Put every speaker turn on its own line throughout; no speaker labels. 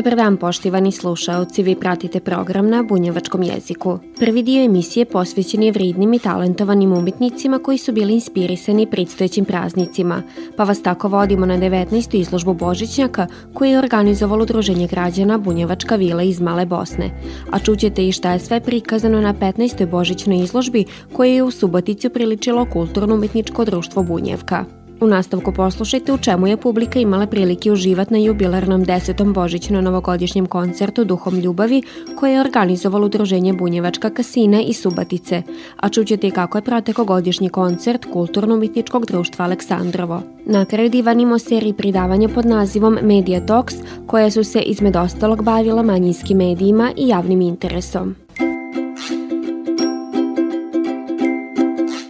Dobar dan poštivani slušaoci, vi pratite program na bunjevačkom jeziku. Prvi dio emisije posvećen je vridnim i talentovanim umetnicima koji su bili inspirisani predstojećim praznicima, pa vas tako vodimo na 19. izložbu Božićnjaka koju je organizovalo Udruženje građana Bunjevačka vila iz Male Bosne. A čućete i šta je sve prikazano na 15. božićnoj izložbi koje je u Subotici upriličilo kulturno-umetničko društvo Bunjevka. U nastavku poslušajte u čemu je publika imala prilike uživati na jubilarnom desetom božićno-novogodišnjem koncertu Duhom ljubavi koje je organizovalo Udruženje Bunjevačka kasina i Subatice, a čućete i kako je proteko godišnji koncert Kulturno-umetničkog društva Aleksandrovo. Na kraju divanimo seriji pridavanja pod nazivom Media Talks, koja su se izmed ostalog bavila manjinski medijima i javnim interesom.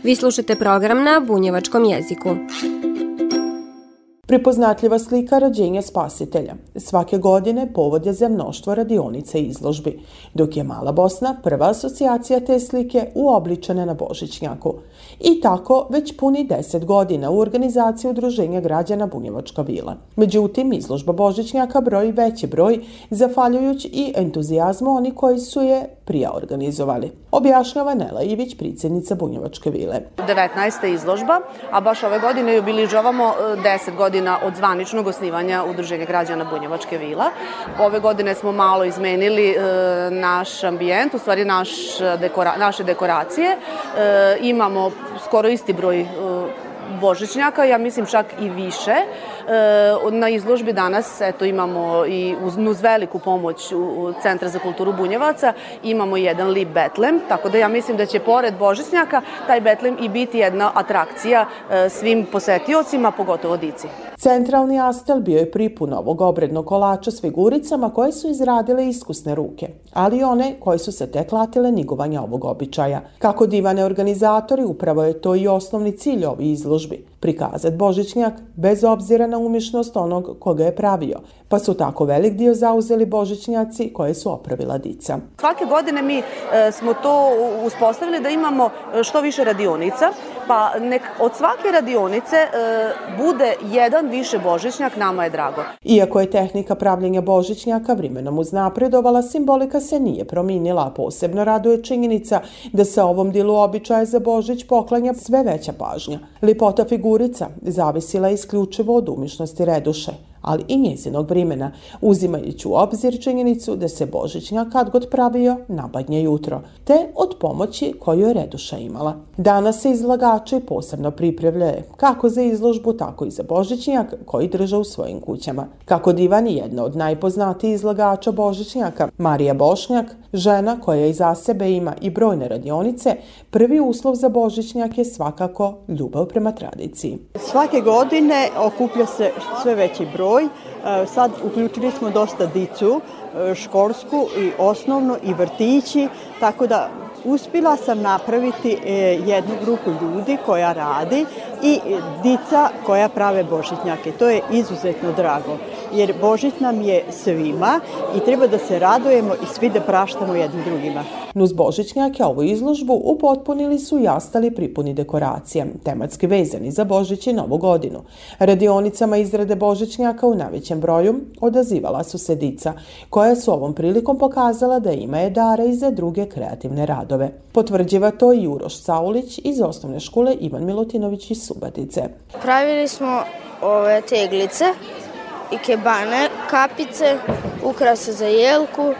Vi slušate program na bunjevačkom jeziku.
Pripoznatljiva slika rođenja spasitelja. Svake godine povod je za mnoštvo radionica i izložbi, dok je Mala Bosna prva asocijacija te slike uobličene na Božićnjaku. I tako već puni deset godina u organizaciji Udruženja građana Bunjevačka vila. Međutim, izložba Božićnjaka broji veći broj, zafaljujući i entuzijazmu oni koji su je prije organizovali. Objašnjava Nela Ivić, predsjednica Bunjevačke vile.
19. izložba, a baš ove godine jubiližavamo 10 godina godina od zvaničnog osnivanja Udruženja građana Bunjevačke vila. Ove godine smo malo izmenili e, naš ambijent, u stvari naš dekora, naše dekoracije. E, imamo skoro isti broj e, božićnjaka, ja mislim čak i više. E, na izložbi danas eto, imamo i uz, uz veliku pomoć u Centra za kulturu Bunjevaca imamo jedan lip betlem, tako da ja mislim da će pored božićnjaka taj betlem i biti jedna atrakcija e, svim posetiocima, pogotovo dici.
Centralni astel bio je pripun ovog obrednog kolača s figuricama koje su izradile iskusne ruke, ali i one koje su se tek latile nigovanja ovog običaja. Kako divane organizatori, upravo je to i osnovni cilj ovi izložbi prikazati Božićnjak bez obzira na umješnost onog koga je pravio, pa su tako velik dio zauzeli Božićnjaci koje su opravila dica.
Svake godine mi e, smo to uspostavili da imamo e, što više radionica, pa nek od svake radionice e, bude jedan više Božićnjak, nama je drago.
Iako je tehnika pravljenja Božićnjaka vremenom uznapredovala, simbolika se nije prominila, a posebno raduje činjenica da se ovom dilu običaja za Božić poklanja sve veća pažnja. Lipota figurica zavisila isključivo od umišnosti reduše, ali i njezinog vrimena, uzimajući u obzir činjenicu da se Božićnjak kad god pravio nabadnje jutro, te od pomoći koju je Reduša imala. Danas se izlagači posebno pripremljaju kako za izložbu, tako i za Božićnjak koji drže u svojim kućama. Kako divan je jedna od najpoznatijih izlagača Božićnjaka, Marija Bošnjak, žena koja iza sebe ima i brojne radionice, prvi uslov za Božićnjak je svakako ljubav prema tradiciji.
Svake godine okuplja se sve veći broj. E, sad uključili smo dosta dicu, e, školsku i osnovnu i vrtići, tako da uspila sam napraviti e, jednu grupu ljudi koja radi i dica koja prave božićnjake. To je izuzetno drago jer Božić nam je svima i treba da se radujemo i svi da praštamo jednim drugima.
Nuz Božićnjake ovu izložbu upotpunili su i ostali pripuni dekoracija, tematski vezani za Božić i Novu godinu. Radionicama izrade Božićnjaka u najvećem broju odazivala su se dica, koja su ovom prilikom pokazala da ima je dara i za druge kreativne radove. Potvrđiva to i Uroš Saulić iz osnovne škole Ivan Milutinović iz Subatice.
Pravili smo ove teglice i kebane, kapice, ukrase za jelku,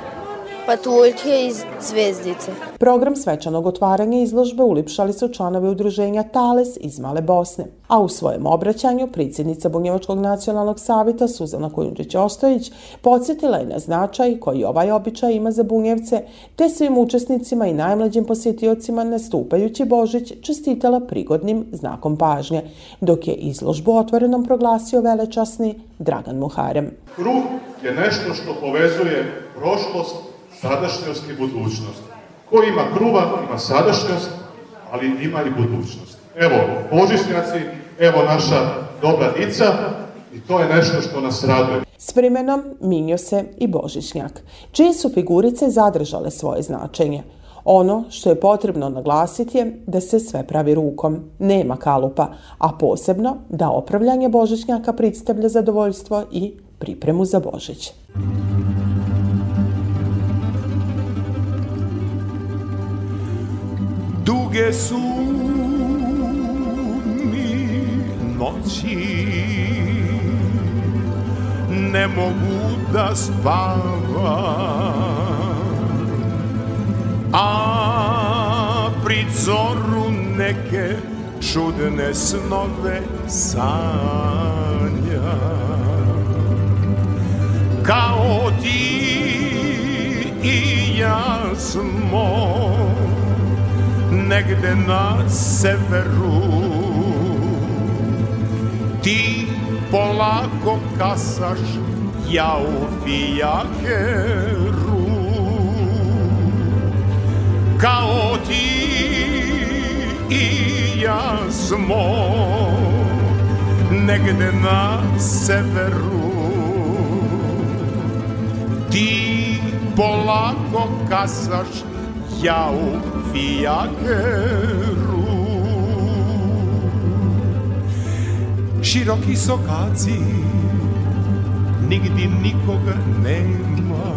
patuljke i zvezdice.
Program svečanog otvaranja izložbe ulipšali su članovi udruženja Tales iz Male Bosne. A u svojem obraćanju predsjednica Bunjevačkog nacionalnog savita Suzana Kojundžić-Ostojić podsjetila je na značaj koji ovaj običaj ima za Bunjevce, te svim učesnicima i najmlađim posjetiocima nastupajući Božić čestitala prigodnim znakom pažnje, dok je izložbu otvorenom proglasio velečasni Dragan Muharem.
Kruh je nešto što povezuje prošlost sadašnjost i budućnost. Ko ima kruva, ima sadašnjost, ali ima i budućnost. Evo, božićnjaci, evo naša dobra dica i to je nešto što nas raduje.
S vremenom minio se i Božićnjak, čije su figurice zadržale svoje značenje. Ono što je potrebno naglasiti je da se sve pravi rukom, nema kalupa, a posebno da opravljanje Božićnjaka predstavlja zadovoljstvo i pripremu za Božić.
Duge su mi noći. Ne mogu da spavam. A pri zoru neke čudne snove sanja Kao ti i ja smo negde na severu. Ti polako kasaš, ja u fijakeru. Kao ti i ja smo negde na severu. Ti polako kasaš, ja u fijakeru. Široki sokaci, nigdi nikoga nema.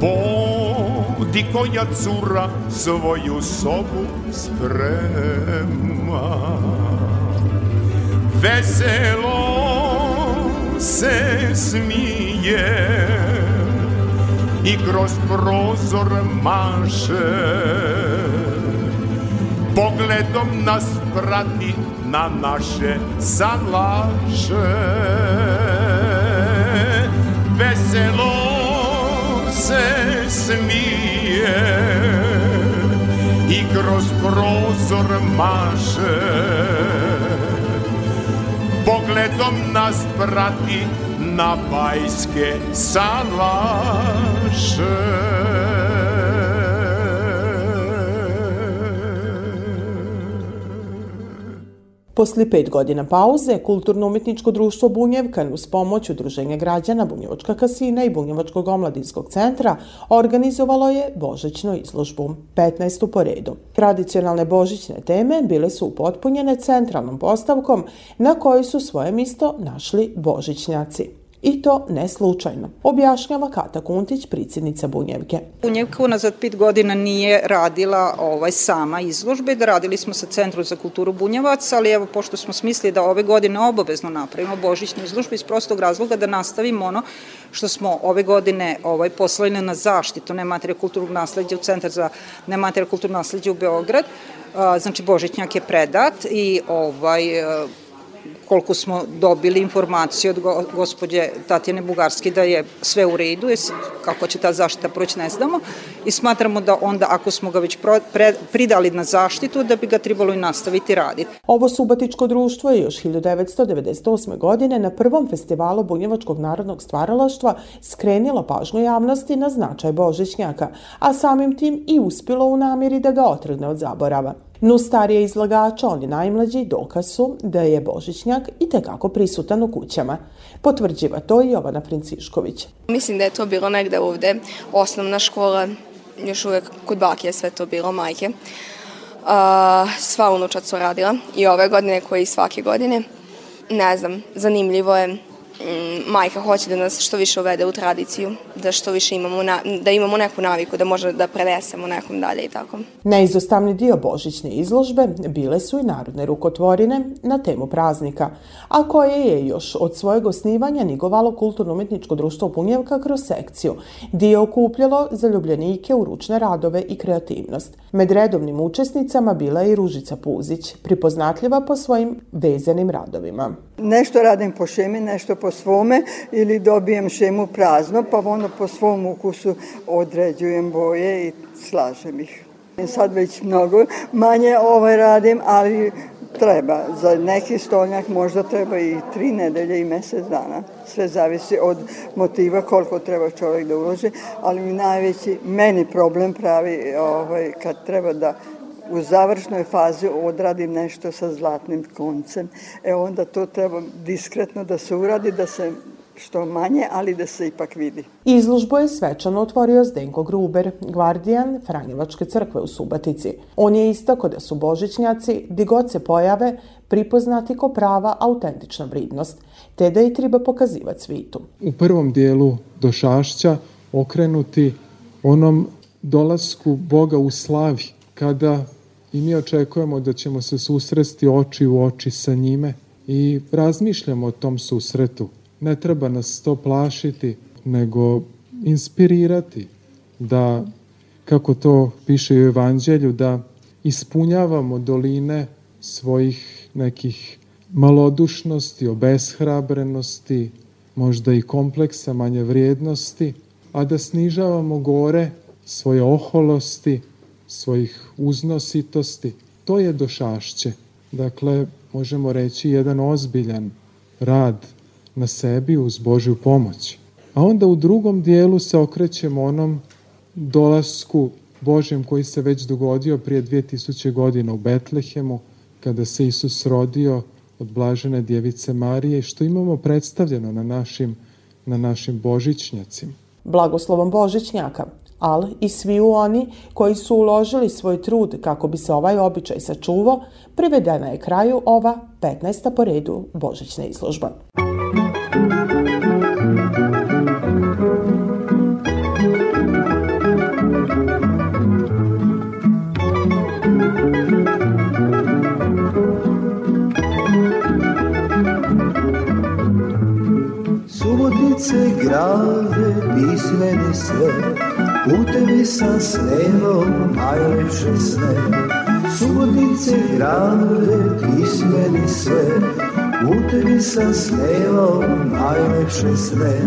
Bodi koja cura svoju sobu sprema. Veselo se smije i kroz prozor maše. Pogledom nas prati na naše sanlaše Veselo se smije i kroz prozor maše. Pogledom nas prati na bajske salaše.
Posle pet godina pauze, Kulturno-umetničko društvo Bunjevkan uz pomoć Udruženja građana Bunjevačka kasina i Bunjevačkog omladinskog centra organizovalo je božićnu izložbu, 15. po redu. Tradicionalne božićne teme bile su upotpunjene centralnom postavkom na kojoj su svoje misto našli božićnjaci. I to ne slučajno, objašnjava Kata Kuntić, predsjednica Bunjevke.
Bunjevka unazad pet godina nije radila ovaj sama izložbe, da radili smo sa Centrom za kulturu Bunjevac, ali evo, pošto smo smislili da ove godine obavezno napravimo božićnu izložbu iz prostog razloga da nastavimo ono što smo ove godine ovaj, poslali na zaštitu nematerija kulturnog nasledđa u Centar za nematerija kulturnog nasledđa u Beograd, znači Božićnjak je predat i ovaj koliko smo dobili informaciju od gospođe Tatjane Bugarski da je sve u redu, kako će ta zaštita proći ne znamo i smatramo da onda ako smo ga već pre, pridali na zaštitu da bi ga trebalo i nastaviti raditi.
Ovo Subatičko društvo je još 1998. godine na prvom festivalu Bunjevačkog narodnog stvaralaštva skrenilo pažnju javnosti na značaj Božićnjaka, a samim tim i uspilo u namjeri da ga otrgne od zaborava. No starije izlagača, oni najmlađi, dokaz su da je Božićnjak i tekako prisutan u kućama. Potvrđiva to i Jovana Francišković.
Mislim da je to bilo negde ovde, osnovna škola, još uvek kod bake je sve to bilo, majke. Uh, sva unučad su radila i ove godine koje i svake godine. Ne znam, zanimljivo je majka hoće da nas što više uvede u tradiciju, da što više imamo, na, da imamo neku naviku, da možemo da prenesemo nekom dalje i tako.
Neizostavni dio božićne izložbe bile su i narodne rukotvorine na temu praznika, a koje je još od svojeg osnivanja nigovalo kulturno-umetničko društvo Punjevka kroz sekciju, gdje je okupljalo zaljubljenike u ručne radove i kreativnost. Med redovnim učesnicama bila je i Ružica Puzić, pripoznatljiva po svojim vezanim radovima.
Nešto radim po šemi, nešto po svome ili dobijem šemu prazno, pa onda po svom ukusu određujem boje i slažem ih. Sad već mnogo manje ovaj radim, ali treba. Za neki stolnjak možda treba i tri nedelje i mesec dana. Sve zavisi od motiva koliko treba čovjek da uloži, ali najveći, meni problem pravi ovaj, kad treba da u završnoj fazi odradim nešto sa zlatnim koncem. E onda to treba diskretno da se uradi, da se što manje, ali da se ipak vidi.
Izložbu je svečano otvorio Zdenko Gruber, gvardijan Franjevačke crkve u Subatici. On je istako da su božićnjaci, di god se pojave, pripoznati ko prava autentična vridnost, te da i treba pokazivati svitu.
U prvom dijelu do Šašća okrenuti onom dolasku Boga u slavi, kada i mi očekujemo da ćemo se susresti oči u oči sa njime i razmišljamo o tom susretu. Ne treba nas to plašiti, nego inspirirati da, kako to piše u Evanđelju, da ispunjavamo doline svojih nekih malodušnosti, obeshrabrenosti, možda i kompleksa manje vrijednosti, a da snižavamo gore svoje oholosti, svojih uznositosti. To je došašće. Dakle, možemo reći jedan ozbiljan rad na sebi uz Božju pomoć. A onda u drugom dijelu se okrećemo onom dolasku Božjem koji se već dogodio prije 2000 godina u Betlehemu, kada se Isus rodio od blažene djevice Marije, što imamo predstavljeno na našim, na našim božićnjacima.
Blagoslovom Božićnjaka, ali i svi oni koji su uložili svoj trud kako bi se ovaj običaj sačuvao, privedena je kraju ova 15. po redu Božićna izložba.
Subotice grade pismeni sve U tebi sam snevao najlepše sne. Subotice grade pismeni sve. U tebi sam snevao najlepše sne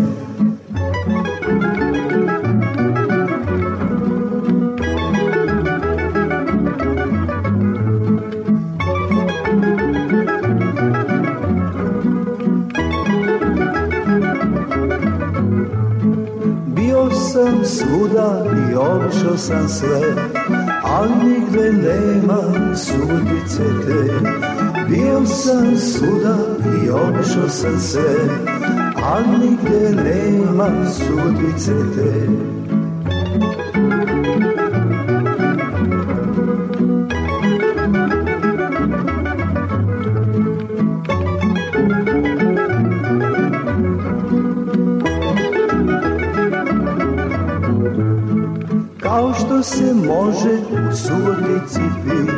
obišao sam sve, ali nigde nema sudice te. Bio sam svuda i obišao sam sve, ali nigde nema sudice te. Se može u subotici pi,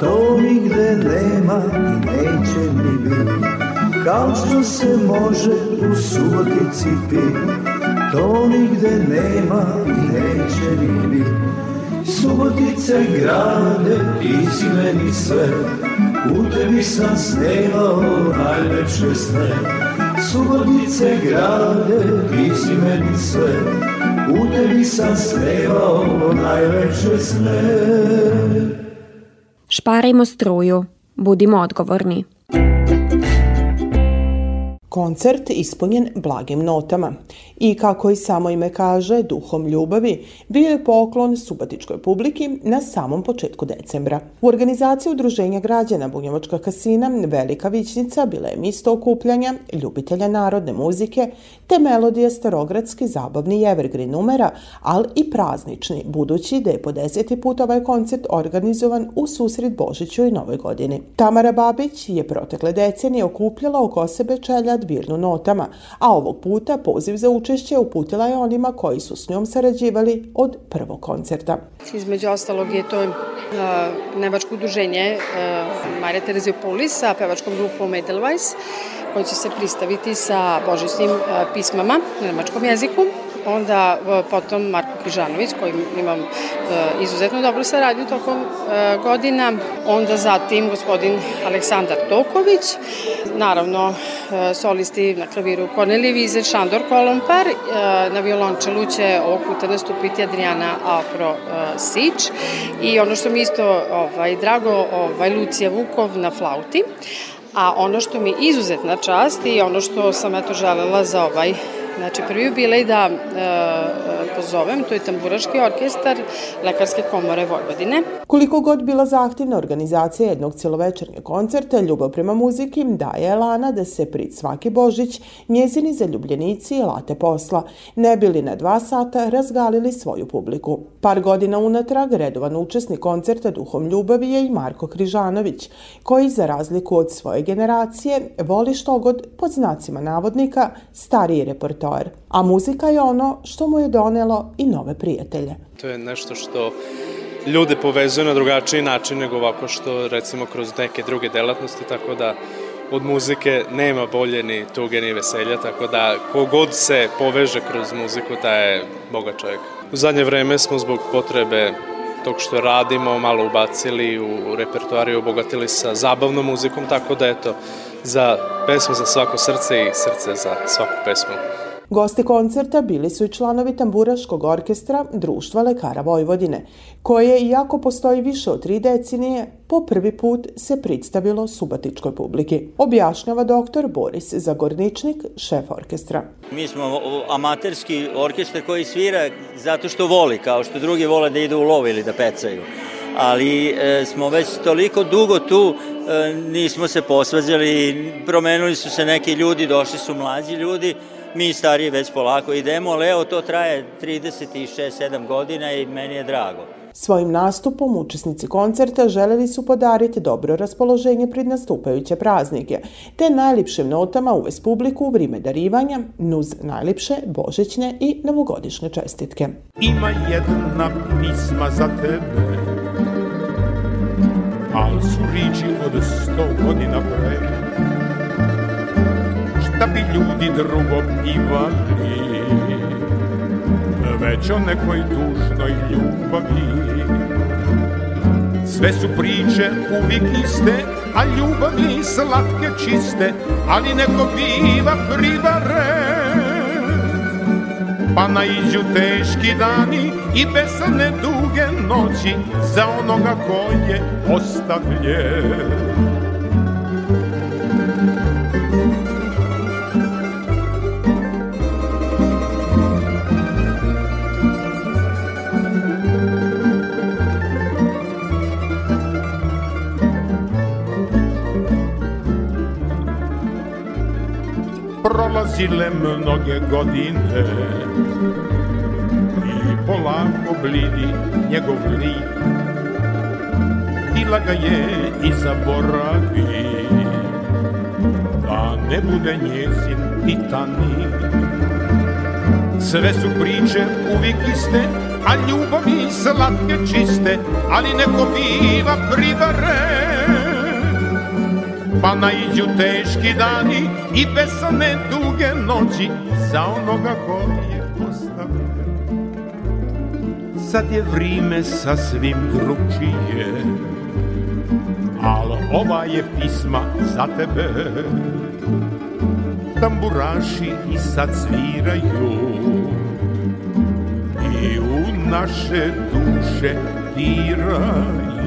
to nigde nema i neće ni biti. Kao što se može u subotici pi, to nigde nema i neće ni biti. Subotice grade, ti si meni sve, u tebi sam snevao najlepše sne. Subotice grade, ti si meni sve, u tebi sam snevao najlepše sne.
Šparajmo struju, budimo odgovorni.
Koncert ispunjen blagim notama i kako i samo ime kaže, duhom ljubavi, bio je poklon subatičkoj publiki na samom početku decembra. U organizaciji Udruženja građana Bunjevačka kasina Velika vićnica bila je misto okupljanja ljubitelja narodne muzike te melodija starogradski zabavni evergreen numera, ali i praznični, budući da je po deseti put ovaj koncert organizovan u susret Božiću i Novoj godini. Tamara Babić je protekle decenije okupljala oko sebe čeljad birnu notama, a ovog puta poziv za učešće uputila je onima koji su s njom sarađivali od prvog koncerta.
Između ostalog je to uh, nevačko udruženje uh, Marija Tereziopolis sa pevačkom grupom Edelweiss koji će se pristaviti sa božićnim uh, pismama na nemačkom jeziku onda potom Marko Križanović, kojim imam izuzetno dobru saradnju tokom godina, onda zatim gospodin Aleksandar Toković, naravno solisti na klaviru Kornelije Vizer, Šandor Kolompar, na violončelu će ovog puta nastupiti Adriana Apro Sić i ono što mi isto ovaj, drago, ovaj, Lucija Vukov na flauti. A ono što mi izuzetna čast i ono što sam eto želela za ovaj Znači, prvi jubilej da e, pozovem, to je Tamburaški orkestar Lekarske komore Vojvodine.
Koliko god bila zahtevna organizacija jednog celovečernjeg koncerta, ljubav prema muziki daje Elana da se prid svaki Božić njezini zaljubljenici late posla, ne bili na dva sata razgalili svoju publiku. Par godina unatrag redovan učesnik koncerta Duhom ljubavi je i Marko Križanović, koji za razliku od svoje generacije voli što god pod znacima navodnika stariji repertoar, a muzika je ono što mu je donelo i nove prijatelje.
To je nešto što ljude povezuje na drugačiji način nego ovako što recimo kroz neke druge delatnosti, tako da od muzike nema bolje ni tuge ni veselja, tako da kogod se poveže kroz muziku, taj je boga čovjek. U zadnje vreme smo zbog potrebe tog što radimo malo ubacili u repertoar i obogatili sa zabavnom muzikom, tako da eto, za pesmu za svako srce i srce za svaku pesmu.
Gosti koncerta bili su i članovi tamburaškog orkestra Društva lekara Vojvodine, koje, iako postoji više od tri decenije, po prvi put se predstavilo subatičkoj publiki. Objašnjava doktor Boris Zagorničnik, šef orkestra.
Mi smo amaterski orkestar koji svira zato što voli, kao što drugi vole da idu u lov ili da pecaju ali e, smo već toliko dugo tu, e, nismo se posvađali, promenuli su se neki ljudi, došli su mlađi ljudi, mi stariji već polako idemo, ali evo to traje 36-7 godina i meni je drago.
Svojim nastupom učesnici koncerta želeli su podariti dobro raspoloženje pred nastupajuće praznike, te najlipšim notama uvest publiku u vrime darivanja nuz najlipše božićne i novogodišnje čestitke.
Ima jedna pisma za tebe, al su riči od ljudi drugo pivali Već o nekoj tužnoj ljubavi. Sve su priče uvijek iste, a ljubavi slatke čiste Ali neko biva privare. Pa naiđu teški dani i besane duge noći Za onoga ko je ostavljen prolazile mnoge godine. I polako blidi njegov lik. Tila ga je i zaboravi da ne bude njezin titanik. Sve su priče uvijek iste, a ljubavi slatke čiste, ali neko biva privaren Pa naiđu teški dani i besane duge noći Za onoga ko je ostavljen Sad je vrime sasvim drugčije Al ova je pisma za tebe. Tamburaši i sad sviraju I u naše duše diraju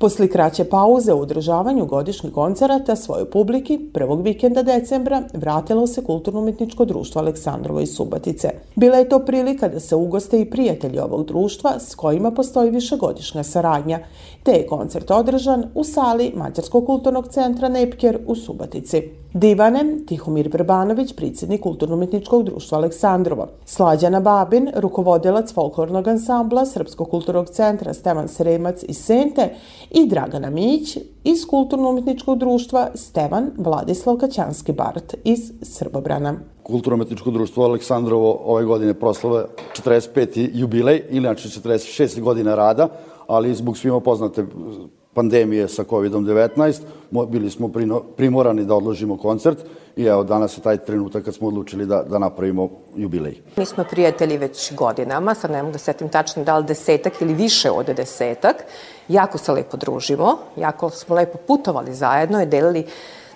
Posle kraće pauze u održavanju godišnjih koncerata svojoj publiki prvog vikenda decembra vratilo se Kulturno-umetničko društvo Aleksandrovo iz Subatice. Bila je to prilika da se ugoste i prijatelji ovog društva s kojima postoji višegodišnja saradnja, te je koncert održan u sali Mađarskog kulturnog centra Nepker u Subatici. Divanem Tihomir Brbanović, predsjednik Kulturno-umetničkog društva Aleksandrovo. Slađana Babin, rukovodilac folklornog ansambla Srpskog kulturnog centra Stevan Sremac iz Sente i Dragana Mić iz Kulturno-umetničkog društva Stevan Vladislav Kaćanski Bart iz Srbobrana.
Kulturno-umetničko društvo Aleksandrovo ove godine proslava 45. jubilej, ili znači 46 godina rada, ali zbog svima poznate pandemije sa COVID-19, bili smo primorani da odložimo koncert i evo danas je taj trenutak kad smo odlučili da, da napravimo jubilej.
Mi smo prijatelji već godinama, sad ne mogu da setim tačno da li desetak ili više od desetak. Jako se lepo družimo, jako smo lepo putovali zajedno i delili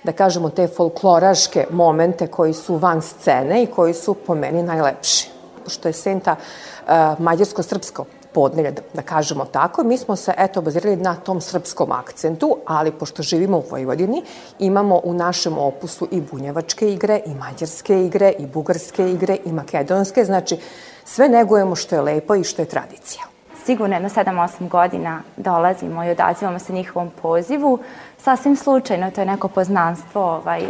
da kažemo te folkloraške momente koji su van scene i koji su po meni najlepši. Pošto je Senta uh, mađarsko-srpsko podnelje, da, da kažemo tako. Mi smo se, eto, bazirali na tom srpskom akcentu, ali pošto živimo u Vojvodini, imamo u našem opusu i bunjevačke igre, i mađarske igre, i bugarske igre, i makedonske, znači sve negujemo što je lepo i što je tradicija.
Sigurno jedno 7-8 godina dolazimo i odazivamo se njihovom pozivu. Sasvim slučajno, to je neko poznanstvo, ovaj,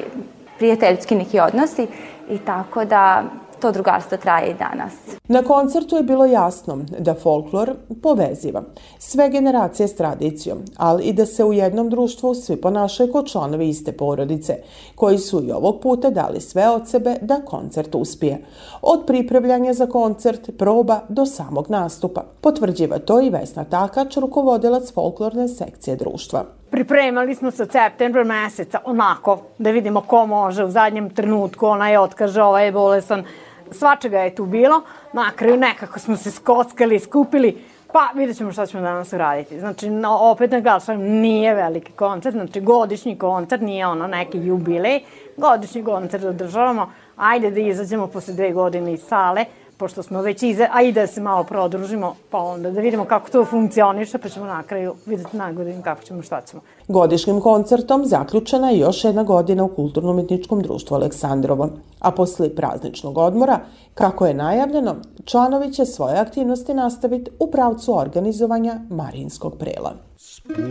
prijateljski neki odnosi i tako da to drugarstvo traje i danas.
Na koncertu je bilo jasno da folklor poveziva sve generacije s tradicijom, ali i da se u jednom društvu svi ponašaju kao članovi iste porodice, koji su i ovog puta dali sve od sebe da koncert uspije. Od pripremljanja za koncert, proba do samog nastupa. Potvrđiva to i Vesna Takač, rukovodilac folklorne sekcije društva.
Pripremali smo se od septembra meseca, onako, da vidimo ko može u zadnjem trenutku, onaj otkaže, ovaj je bolesan, svačega je tu bilo, na kraju nekako smo se skockali, skupili, pa vidjet ćemo šta ćemo danas uraditi. Znači, no, opet naglašavam, nije veliki koncert, znači godišnji koncert, nije ono neki jubilej, godišnji koncert održavamo, ajde da izađemo posle dve godine iz sale, pošto smo već iza, a i da se malo prodružimo, pa onda da vidimo kako to funkcioniše, pa ćemo na kraju videti na godinu kako ćemo, šta ćemo.
Godišnjim koncertom zaključena je još jedna godina u Kulturno-umetničkom društvu Aleksandrovo, a posle prazničnog odmora, kako je najavljeno, članovi će svoje aktivnosti nastaviti u pravcu organizovanja Marinskog prela.
Spušta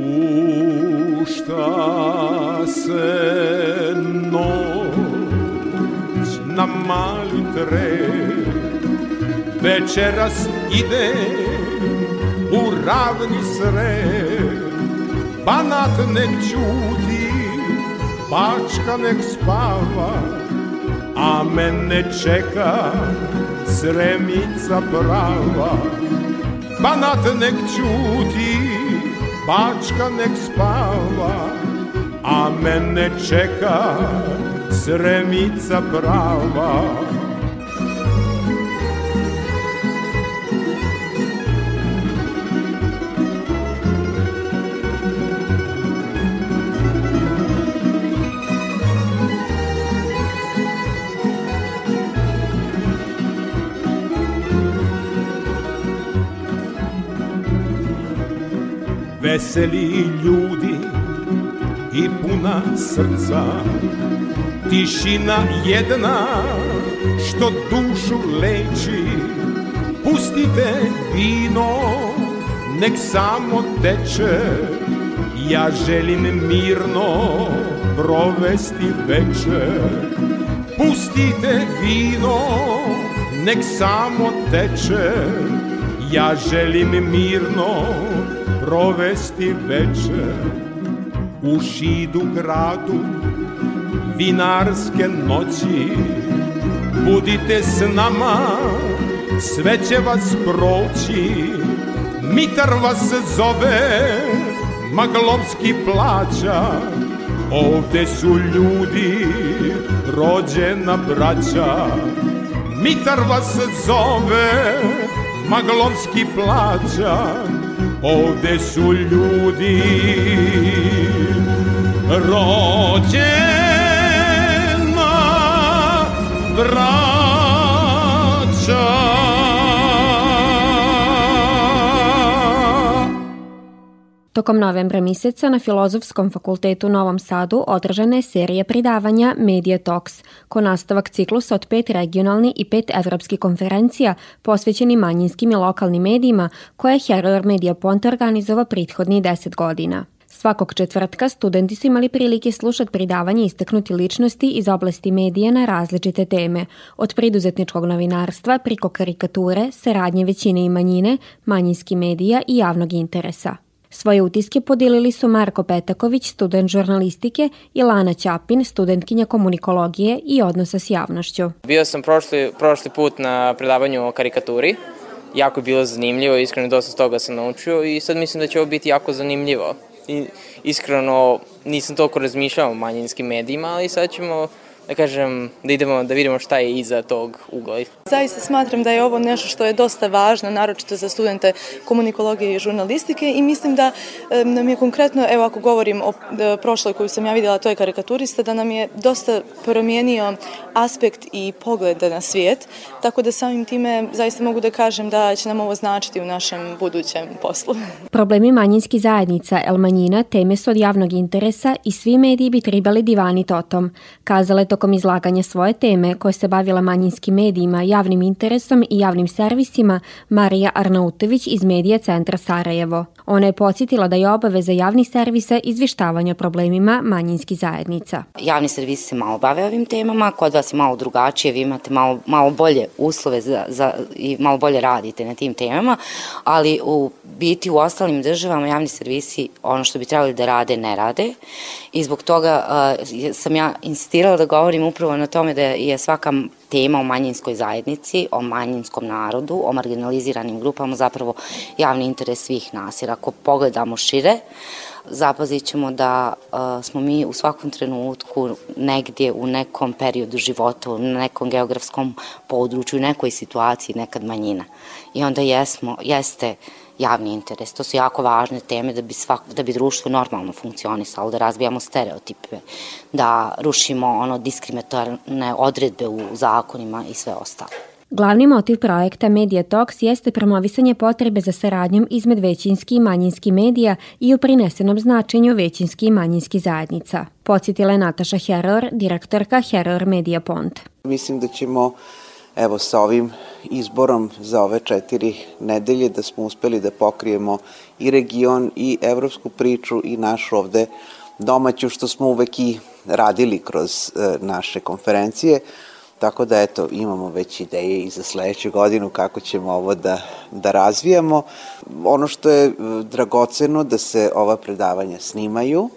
se noć na mali tren Večeras ide u ravni sred. Banat nek čuti, Bačka nek spava A mene čeka sremica prava. Banat nek čuti, Bačka nek spava A mene čeka sremica prava veseli ljudi i puna srca. Tišina jedna što dušu leči. Pustite vino, nek samo teče. Ja želim mirno provesti večer Pustite vino, nek samo teče. Ja želim mirno provesti večer. U šidu gradu vinarske noći. Budite s nama sve će vas proći. Mitar vas zove maglovski plaća. Ovde su ljudi rođena braća. Mitar vas zove maglovski plaća ovde su ljudi rođena
Tokom novembra meseca na Filozofskom fakultetu u Novom Sadu održana je serija predavanja Media Talks, ko nastavak ciklusa od pet regionalni i pet evropskih konferencija posvećeni manjinskim i lokalnim medijima koje je Heror Media Ponte organizovao prethodnih deset godina. Svakog četvrtka studenti su imali prilike slušati predavanje istaknuti ličnosti iz oblasti medija na različite teme, od preduzetničkog novinarstva priko karikature, saradnje većine i manjine, manjinski medija i javnog interesa. Svoje utiske podelili su Marko Petaković, student žurnalistike i Lana Ćapin, studentkinja komunikologije i odnosa s javnošću.
Bio sam prošli, prošli put na predavanju o karikaturi. Jako je bilo zanimljivo, iskreno dosta toga sam naučio i sad mislim da će ovo biti jako zanimljivo. i, iskreno nisam toliko razmišljao o manjinskim medijima, ali sad ćemo da kažem, da idemo da vidimo šta je iza tog ugla.
Zaista smatram da je ovo nešto što je dosta važno, naročito za studente komunikologije i žurnalistike i mislim da nam je konkretno, evo ako govorim o prošloj koju sam ja videla, to je karikaturista, da nam je dosta promijenio aspekt i pogled na svijet, tako da samim time zaista mogu da kažem da će nam ovo značiti u našem budućem poslu.
Problemi manjinski zajednica El Manjina teme su od javnog interesa i svi mediji bi trebali divaniti o tom, kazala je tokom izlaganja svoje teme koje se bavila manjinskim medijima, javnim interesom i javnim servisima Marija Arnautović iz Medija centra Sarajevo. Ona je podsjetila da je obaveza javnih servisa o problemima manjinskih zajednica.
Javni servisi se malo bave ovim temama, kod vas je malo drugačije, vi imate malo, malo bolje uslove za, za, i malo bolje radite na tim temama, ali u biti u ostalim državama javni servisi ono što bi trebali da rade ne rade i zbog toga uh, sam ja insistirala da govorim upravo na tome da je svaka tema o manjinskoj zajednici, o manjinskom narodu, o marginaliziranim grupama zapravo javni interes svih nas. Jer ako pogledamo šire, zapazit ćemo da uh, smo mi u svakom trenutku negdje u nekom periodu života, u nekom geografskom području, u nekoj situaciji nekad manjina. I onda jesmo, jeste javni interes. To su jako važne teme da bi, svak, da bi društvo normalno funkcionisalo, da razbijamo stereotipe, da rušimo ono diskriminatorne odredbe u zakonima i sve ostalo.
Glavni motiv projekta Media Talks jeste promovisanje potrebe za saradnjom izmed većinski i manjinski medija i u prinesenom značenju većinski i manjinski zajednica. Podsjetila je Nataša Heror, direktorka Heror Media Pont.
Mislim da ćemo evo sa ovim izborom za ove četiri nedelje da smo uspeli da pokrijemo i region i evropsku priču i našu ovde domaću što smo uvek i radili kroz e, naše konferencije. Tako da eto, imamo već ideje i za sledeću godinu kako ćemo ovo da, da razvijamo. Ono što je e, dragoceno da se ova predavanja snimaju,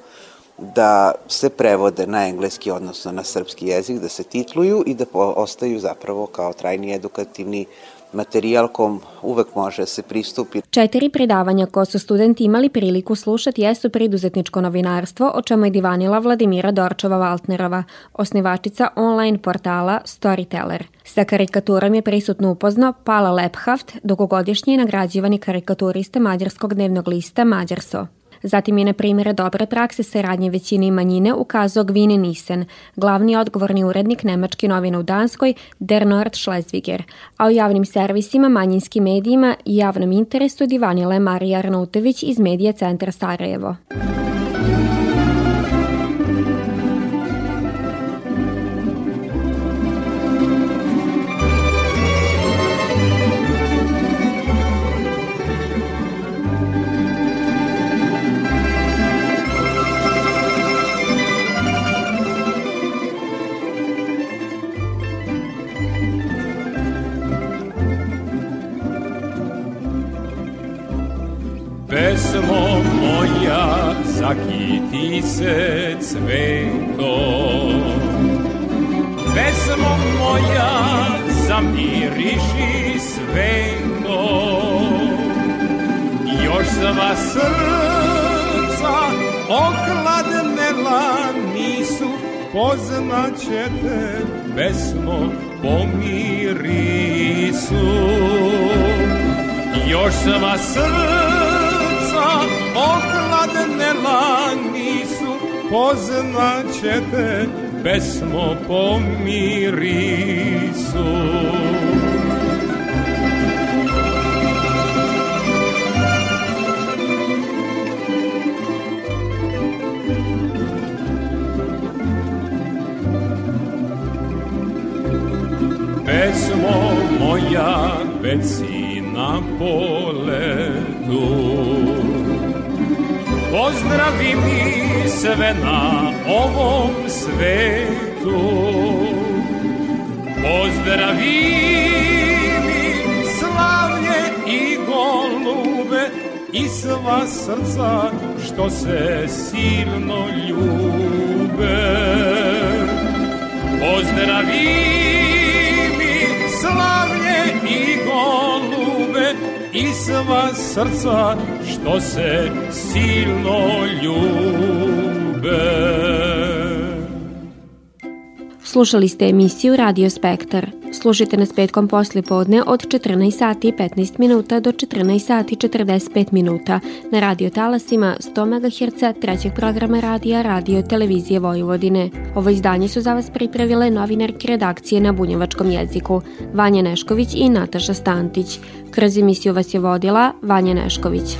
da se prevode na engleski, odnosno na srpski jezik, da se titluju i da ostaju zapravo kao trajni edukativni materijal kom uvek može da se pristupi.
Četiri predavanja koje su studenti imali priliku slušati jesu preduzetničko novinarstvo, o čemu je divanila Vladimira Dorčova-Valtnerova, osnivačica online portala Storyteller. Sa karikaturom je prisutno upoznao Pala Lephaft, dugogodišnji nagrađivani karikaturista mađarskog dnevnog lista Mađarso. Zatim je na primjere dobre prakse saradnje većine i manjine ukazao Gvine Nisen, glavni odgovorni urednik nemačke novine u Danskoj Der Nord Schleswiger, a u javnim servisima, manjinskim medijima i javnom interesu divanila je Marija Arnautović iz Medija centra Sarajevo.
Sva srca okladnela nisu Poznaćete pesmo po mirisu Još sva srca ohladnela nisu, poznaćete pesmo po mirisu. Pesmo moja već si na poletu. Pozdravi mi sve na ovom svetu. Pozdravi mi slavlje i golube I sva srca što se silno ljube. Pozdravi i sva srca što se silno ljube.
Slušali ste emisiju Radio Spektar. Slušajte nas petkom posle podne od 14 sati i 15 minuta do 14 sati 45 minuta na radio talasima 100 MHz trećeg programa radija Radio Televizije Vojvodine. Ovo izdanje su za vas pripravile novinarke redakcije na bunjevačkom jeziku Vanja Nešković i Nataša Stantić. Kroz emisiju vas je vodila Vanja Nešković.